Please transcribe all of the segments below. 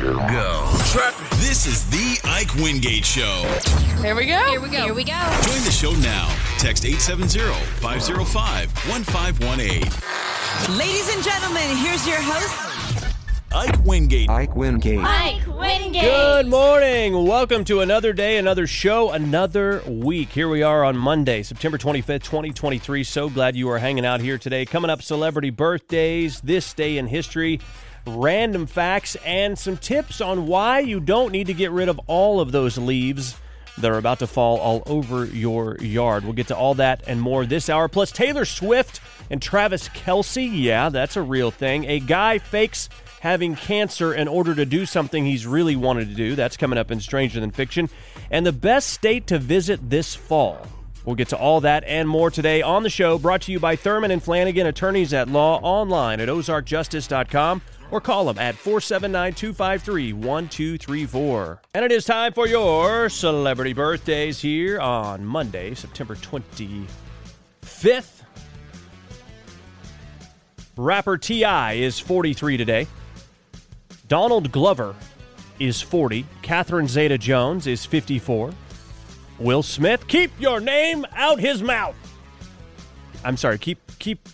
go. This is the Ike Wingate Show. Here we go. Here we go. Here we go. Join the show now. Text 870-505-1518. Ladies and gentlemen, here's your host. Ike Wingate. Ike Wingate. Ike Wingate. Good morning. Welcome to another day, another show, another week. Here we are on Monday, September 25th, 2023. So glad you are hanging out here today. Coming up, celebrity birthdays, this day in history, random facts, and some tips on why you don't need to get rid of all of those leaves that are about to fall all over your yard. We'll get to all that and more this hour. Plus, Taylor Swift and Travis Kelce. Yeah, that's a real thing. A guy fakes having cancer in order to do something he's really wanted to do. That's coming up in Stranger Than Fiction. And the best state to visit this fall. We'll get to all that and more today on the show, brought to you by Thurman and Flanagan, attorneys at law, online at ozarkjustice.com or call them at 479 253 1234. And it is time for your celebrity birthdays here on Monday, September 25th. Rapper T.I. is 43 today. Donald Glover is 40. Catherine Zeta Jones is 54. Will Smith, keep your name out his mouth. I'm sorry, keep keep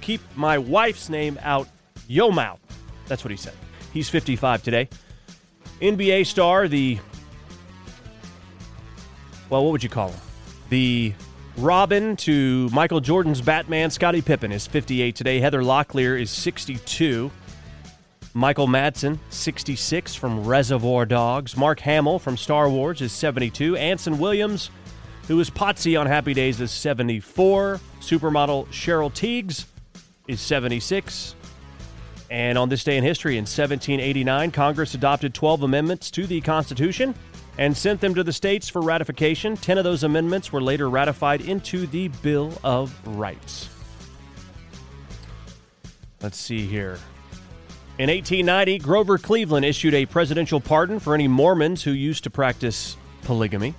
keep my wife's name out yo mouth. That's what he said. He's 55 today. NBA star, the well, what would you call him? The Robin to Michael Jordan's Batman, Scottie Pippen is 58 today. Heather Locklear is 62. Michael Madsen, 66 from Reservoir Dogs. Mark Hamill from Star Wars is 72. Anson Williams, who is Potsy on Happy Days, is 74. Supermodel Cheryl Tiegs is 76. And on this day in history, in 1789, Congress adopted 12 amendments to the Constitution and sent them to the states for ratification. 10 of those amendments were later ratified into the Bill of Rights. Let's see here. In 1890, Grover Cleveland issued a presidential pardon for any Mormons who used to practice polygamy.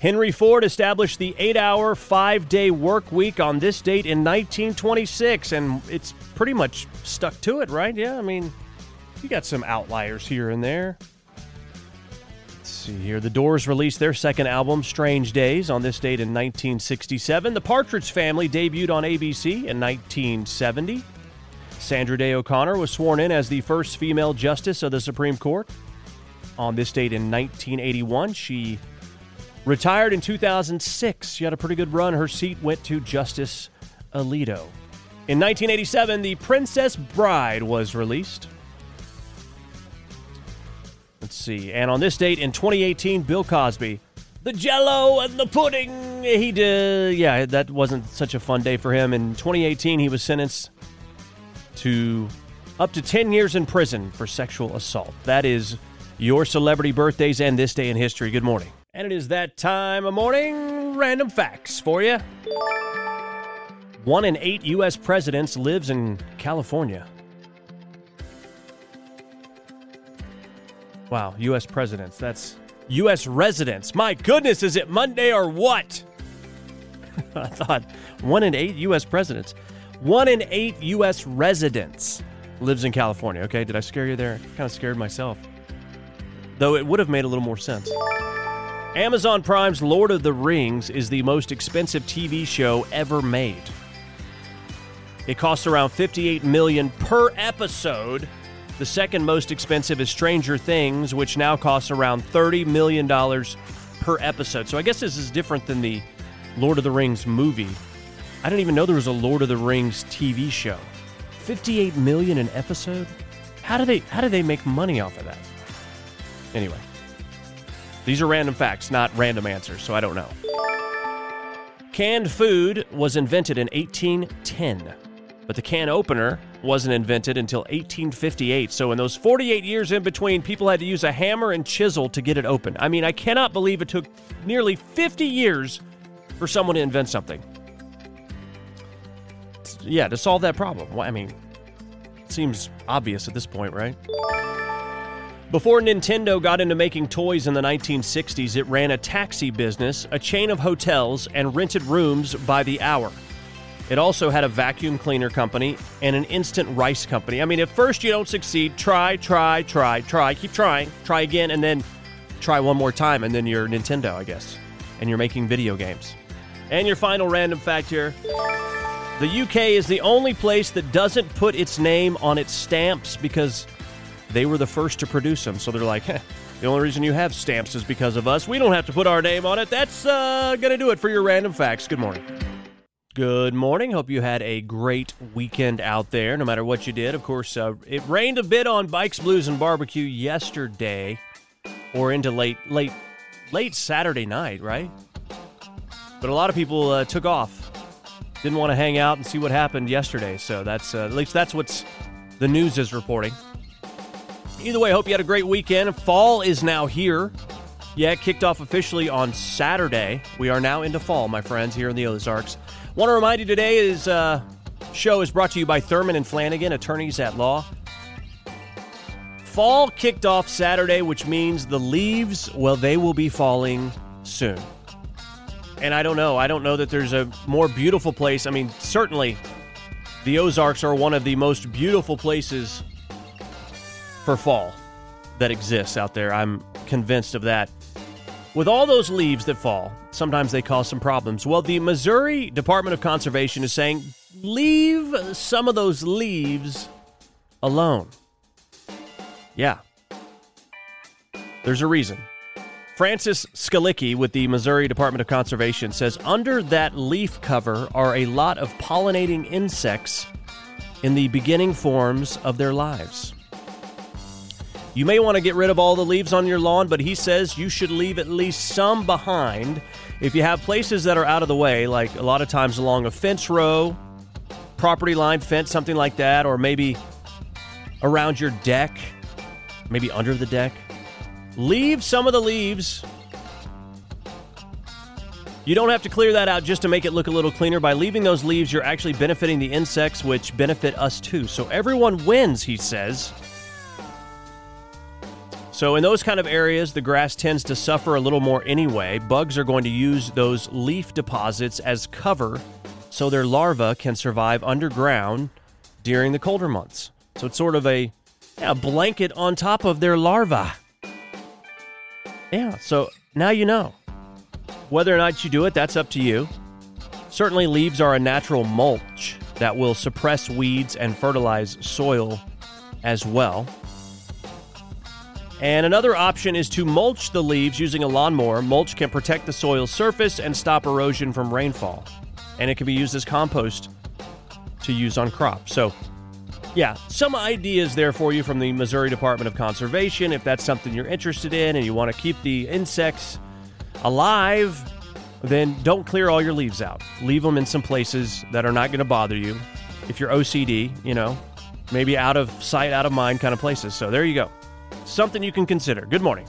Henry Ford established the eight hour, five day work week on this date in 1926, and it's pretty much stuck to it, right? Yeah, I mean, you got some outliers here and there. Let's see here. The Doors released their second album, Strange Days, on this date in 1967. The Partridge Family debuted on ABC in 1970. Sandra Day O'Connor was sworn in as the first female justice of the Supreme Court. On this date in 1981, she retired in 2006. She had a pretty good run. Her seat went to Justice Alito. In 1987, The Princess Bride was released. Let's see. And on this date in 2018, Bill Cosby, the jello and the pudding. He did, yeah, that wasn't such a fun day for him. In 2018, he was sentenced to up to 10 years in prison for sexual assault. That is your celebrity birthdays and this day in history. Good morning. And it is that time of morning. Random facts for you. One in eight U.S. presidents lives in California. Wow, U.S. presidents. That's U.S. residents. My goodness, is it Monday or what? I thought one in eight U.S. presidents. One in eight U.S. residents lives in California. Okay, did I scare you there? Kind of scared myself. Though it would have made a little more sense. Amazon Prime's Lord of the Rings is the most expensive TV show ever made. It costs around 58 million per episode. The second most expensive is Stranger Things, which now costs around 30 million dollars per episode. So I guess this is different than the Lord of the Rings movie I didn't even know there was a Lord of the Rings TV show. 58 million an episode? How do they how do they make money off of that? Anyway. These are random facts, not random answers, so I don't know. Canned food was invented in 1810, but the can opener wasn't invented until 1858. So, in those 48 years in between, people had to use a hammer and chisel to get it open. I mean, I cannot believe it took nearly 50 years for someone to invent something. Yeah, to solve that problem. Well, I mean, it seems obvious at this point, right? Before Nintendo got into making toys in the 1960s, it ran a taxi business, a chain of hotels, and rented rooms by the hour. It also had a vacuum cleaner company and an instant rice company. I mean, if first you don't succeed, try, try, try, try, keep trying, try again, and then try one more time, and then you're Nintendo, I guess. And you're making video games. And your final random fact here the UK is the only place that doesn't put its name on its stamps because they were the first to produce them. So they're like, "Heh, the only reason you have stamps is because of us. We don't have to put our name on it. That's uh, going to do it for your random facts. Good morning. Good morning. Hope you had a great weekend out there, no matter what you did. Of course, uh, it rained a bit on Bikes, Blues, and Barbecue yesterday, or into late, late, late Saturday night, right? But a lot of people uh, took off, didn't want to hang out and see what happened yesterday. So that's uh, at least that's what's the news is reporting. Either way, I hope you had a great weekend. Fall is now here. Yeah, it kicked off officially on Saturday. We are now into fall, my friends, here in the Ozarks. Want to remind you today is uh, show is brought to you by Thurman and Flanagan, attorneys at law. Fall kicked off Saturday, which means the leaves, well, they will be falling soon. And I don't know. I don't know that there's a more beautiful place. I mean, certainly the Ozarks are one of the most beautiful places for fall that exists out there. I'm convinced of that. With all those leaves that fall, sometimes they cause some problems. Well, the Missouri Department of Conservation is saying leave some of those leaves alone. Yeah. There's a reason. Francis Skalicki with the Missouri Department of Conservation says under that leaf cover are a lot of pollinating insects in the beginning forms of their lives. You may want to get rid of all the leaves on your lawn, but he says you should leave at least some behind. If you have places that are out of the way, like a lot of times along a fence row, property line fence, something like that, or maybe around your deck, maybe under the deck, leave some of the leaves. You don't have to clear that out just to make it look a little cleaner. By leaving those leaves, you're actually benefiting the insects, which benefit us too. So everyone wins, he says. So, in those kind of areas, the grass tends to suffer a little more anyway. Bugs are going to use those leaf deposits as cover so their larvae can survive underground during the colder months. So, it's sort of a, yeah, blanket on top of their larvae. Yeah, so now you know. Whether or not you do it, that's up to you. Certainly, leaves are a natural mulch that will suppress weeds and fertilize soil as well. And another option is to mulch the leaves using a lawnmower. Mulch can protect the soil surface and stop erosion from rainfall. And it can be used as compost to use on crops. So, yeah, some ideas there for you from the Missouri Department of Conservation if that's something you're interested in and you want to keep the insects alive, then don't clear all your leaves out. Leave them in some places that are not going to bother you. If you're OCD, you know, maybe out of sight, out of mind kind of places. So there you go something you can consider. Good morning.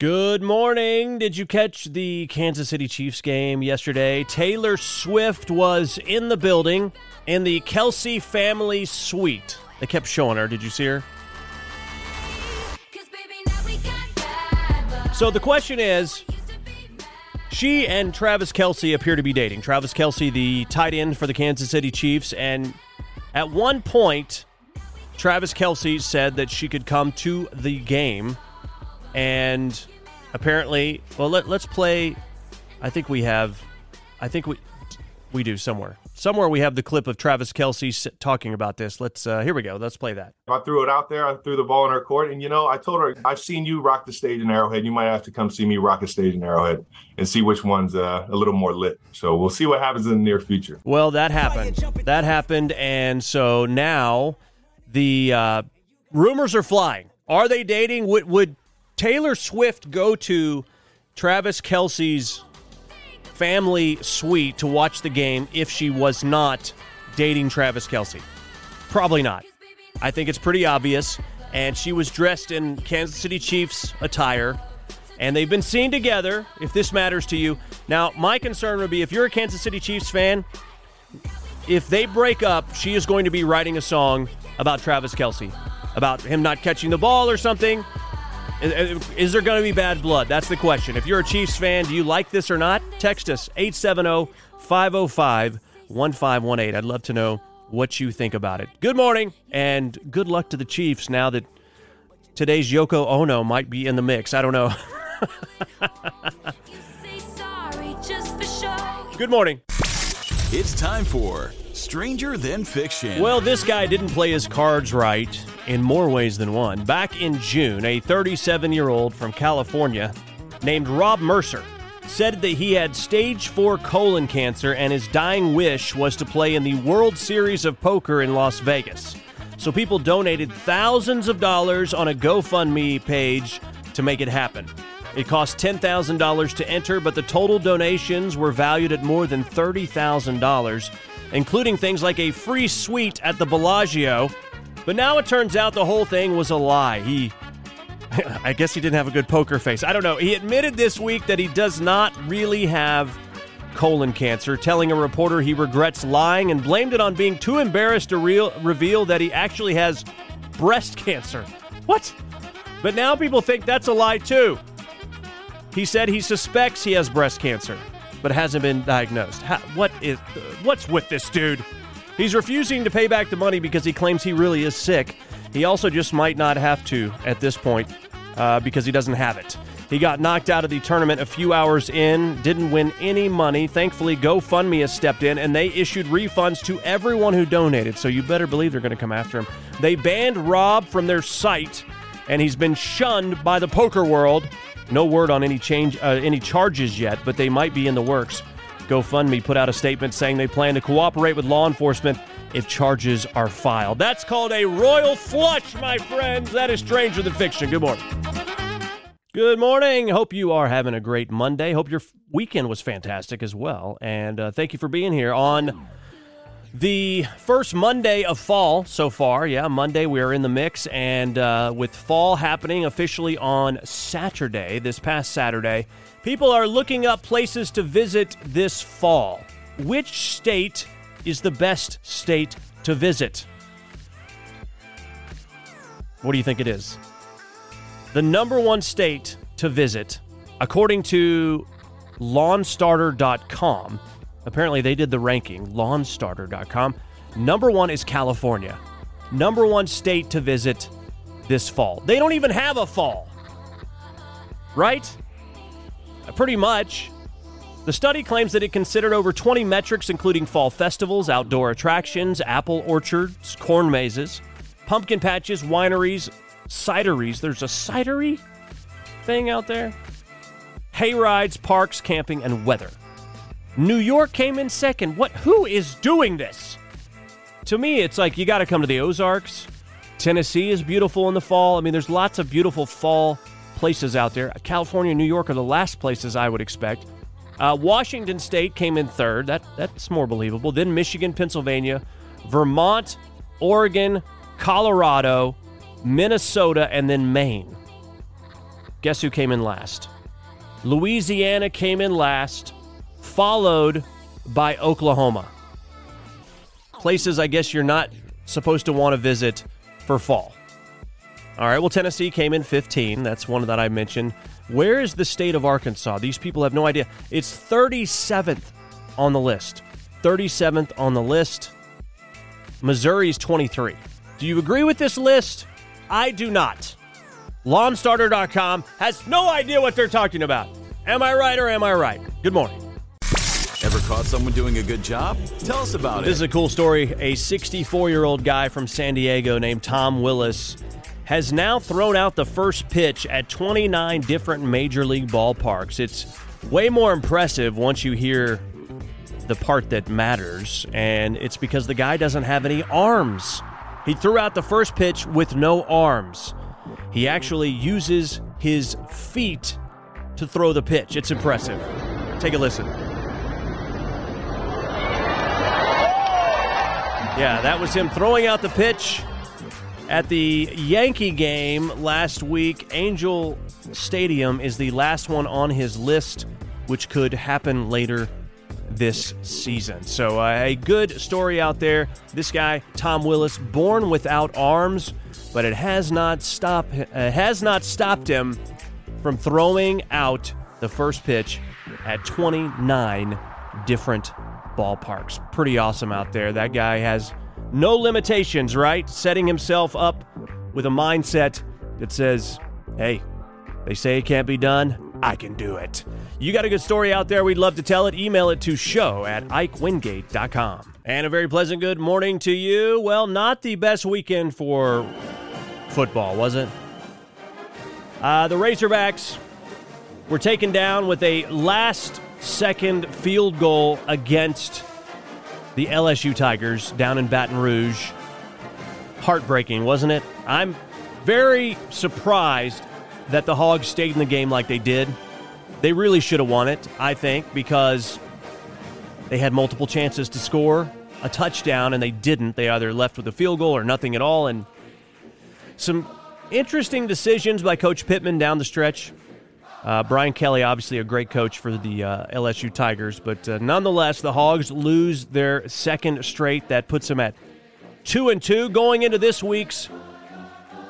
Good morning. Did you catch the Kansas City Chiefs game yesterday? Taylor Swift was in the building in the Kelce family suite. They kept showing her. Did you see her? So the question is she and Travis Kelce appear to be dating. Travis Kelce, the tight end for the Kansas City Chiefs, and at one point, Travis Kelce said that she could come to the game, and apparently, well, let, let's play. I think we have. I think we we do somewhere somewhere we have the clip of Travis Kelce talking about this. Let's uh, here we go. Let's play that. I threw it out there. I threw the ball in her court, and you know, I told her, "I've seen you rock the stage in Arrowhead. You might have to come see me rock a stage in Arrowhead and see which one's uh, a little more lit." So we'll see what happens in the near future. Well, that happened. That happened, and so now the uh, rumors are flying. Are they dating? Would, would Taylor Swift go to Travis Kelce's family suite to watch the game if she was not dating Travis Kelce? Probably not. I think it's pretty obvious. And she was dressed in Kansas City Chiefs attire. And they've been seen together, if this matters to you. Now, my concern would be if you're a Kansas City Chiefs fan, if they break up, she is going to be writing a song about Travis Kelce, about him not catching the ball or something. Is, is there going to be bad blood? That's the question. If you're a Chiefs fan, do you like this or not? Text us 870 505 1518. I'd love to know what you think about it. Good morning and good luck to the Chiefs now that today's Yoko Ono might be in the mix. I don't know. Good morning. It's time for Stranger Than Fiction. Well, this guy didn't play his cards right in more ways than one. Back in June, a 37 year old from California named Rob Mercer said that he had stage 4 colon cancer and his dying wish was to play in the World Series of Poker in Las Vegas. So people donated thousands of dollars on a GoFundMe page to make it happen. It cost $10,000 to enter, but the total donations were valued at more than $30,000, including things like a free suite at the Bellagio. But now it turns out the whole thing was a lie. He I guess he didn't have a good poker face. I don't know. He admitted this week that he does not really have colon cancer, telling a reporter he regrets lying and blamed it on being too embarrassed to real, reveal that he actually has breast cancer. What? But now people think that's a lie too. He said he suspects he has breast cancer, but hasn't been diagnosed. How, what is what's with this dude? He's refusing to pay back the money because he claims he really is sick. He also just might not have to at this point uh, because he doesn't have it. He got knocked out of the tournament a few hours in, didn't win any money. Thankfully, GoFundMe has stepped in and they issued refunds to everyone who donated. So you better believe they're going to come after him. They banned Rob from their site, and he's been shunned by the poker world. No word on any change, uh, any charges yet, but they might be in the works. GoFundMe put out a statement saying they plan to cooperate with law enforcement if charges are filed. That's called a royal flush, my friends. That is stranger than fiction. Good morning. Good morning. Hope you are having a great Monday. Hope your weekend was fantastic as well. And uh, thank you for being here on the first Monday of fall so far. Yeah, Monday we are in the mix. And uh, with fall happening officially on Saturday, this past Saturday, people are looking up places to visit this fall. Which state is the best state to visit? What do you think it is? The number one state to visit, according to lawnstarter.com, apparently they did the ranking, lawnstarter.com. Number one is California. Number one state to visit this fall. They don't even have a fall, right? Uh, pretty much. The study claims that it considered over 20 metrics, including fall festivals, outdoor attractions, apple orchards, corn mazes, pumpkin patches, wineries, cideries. There's a cidery thing out there. Hay rides, parks, camping, and weather. New York came in second. What? Who is doing this? To me, it's like you got to come to the Ozarks. Tennessee is beautiful in the fall. I mean, there's lots of beautiful fall places out there. California New York are the last places I would expect. Uh, Washington State came in third. That that's more believable. Then Michigan, Pennsylvania, Vermont, Oregon, Colorado, Minnesota, and then Maine. Guess who came in last? Louisiana came in last, followed by Oklahoma. Places I guess you're not supposed to want to visit for fall. All right, well, Tennessee came in 15. That's one that I mentioned. Where is the state of Arkansas? These people have no idea. It's 37th on the list. 37th on the list. Missouri's 23. Do you agree with this list? I do not. LawnStarter.com has no idea what they're talking about. Am I right or am I right? Good morning. Caught someone doing a good job? Tell us about it. This is a cool story. A 64 year old guy from San Diego named Tom Willis has now thrown out the first pitch at 29 different major league ballparks. It's way more impressive once you hear the part that matters, and it's because the guy doesn't have any arms. He threw out the first pitch with no arms. He actually uses his feet to throw the pitch. It's impressive. Take a listen. Yeah, that was him throwing out the pitch at the Yankee game last week. Angel Stadium is the last one on his list, which could happen later this season. So, uh, a good story out there. This guy, Tom Willis, born without arms, but it has not stopped uh, has not stopped him from throwing out the first pitch at 29 different ballparks. Pretty awesome out there. That guy has no limitations, right? Setting himself up with a mindset that says, hey, they say it can't be done. I can do it. You got a good story out there. We'd love to tell it. Email it to show at ikewingate.com. And a very pleasant good morning to you. Well, not the best weekend for football, was it? Uh, the Razorbacks were taken down with a last second field goal against the LSU Tigers down in Baton Rouge. Heartbreaking, wasn't it? I'm very surprised that the Hogs stayed in the game like they did. They really should have won it, I think, because they had multiple chances to score a touchdown and they didn't. They either left with a field goal or nothing at all. And some interesting decisions by Coach Pittman down the stretch. Uh, Brian Kelly, obviously a great coach for the uh, LSU Tigers, but uh, nonetheless, the Hogs lose their second straight. That puts them at two and two going into this week's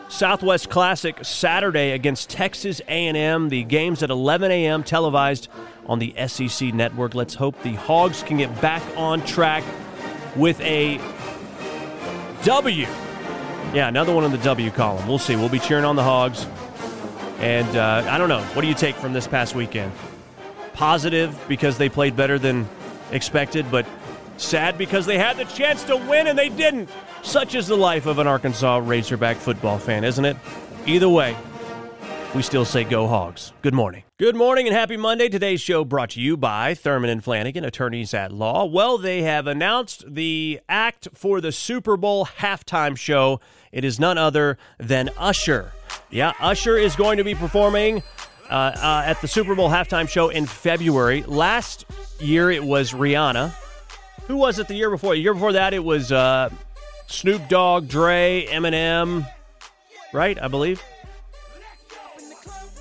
Southwest Classic Saturday against Texas A&M. The game's at 11 a.m. televised on the SEC network. Let's hope the Hogs can get back on track with a W. Yeah, another one in the W column. We'll see. We'll be cheering on the Hogs. And uh, I don't know. What do you take from this past weekend? Positive because they played better than expected, but sad because they had the chance to win and they didn't. Such is the life of an Arkansas Razorback football fan, isn't it? Either way, we still say go Hogs. Good morning. Good morning and happy Monday. Today's show brought to you by Thurman and Flanagan, attorneys at law. Well, they have announced the act for the Super Bowl halftime show. It is none other than Usher. Yeah, Usher is going to be performing uh, uh, at the Super Bowl halftime show in February. Last year it was Rihanna. Who was it the year before? The year before that it was uh, Snoop Dogg, Dre, Eminem, right? I believe.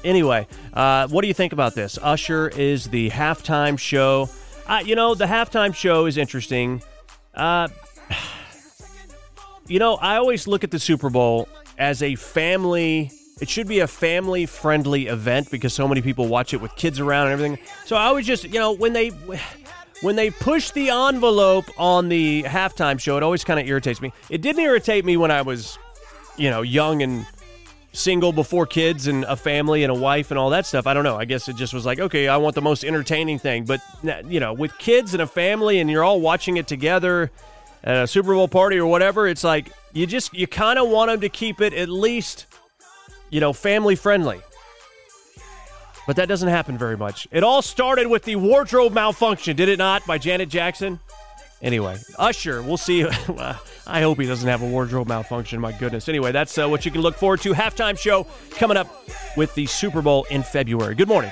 Anyway, uh, what do you think about this? Usher is the halftime show. Uh, you know, the halftime show is interesting. Uh, you know, I always look at the Super Bowl as a family. It should be a family friendly event because so many people watch it with kids around and everything. So I always just, you know, when they when they push the envelope on the halftime show, it always kind of irritates me. It didn't irritate me when I was, you know, young and single before kids and a family and a wife and all that stuff. I don't know. I guess it just was like, okay, I want the most entertaining thing. But, you know, with kids and a family and you're all watching it together at a Super Bowl party or whatever, it's like you just, you kind of want them to keep it at least, you know, family friendly. But that doesn't happen very much. It all started with the wardrobe malfunction, did it not, by Janet Jackson? Anyway, Usher, we'll see. I hope he doesn't have a wardrobe malfunction. My goodness. Anyway, that's uh, what you can look forward to. Halftime show coming up with the Super Bowl in February. Good morning.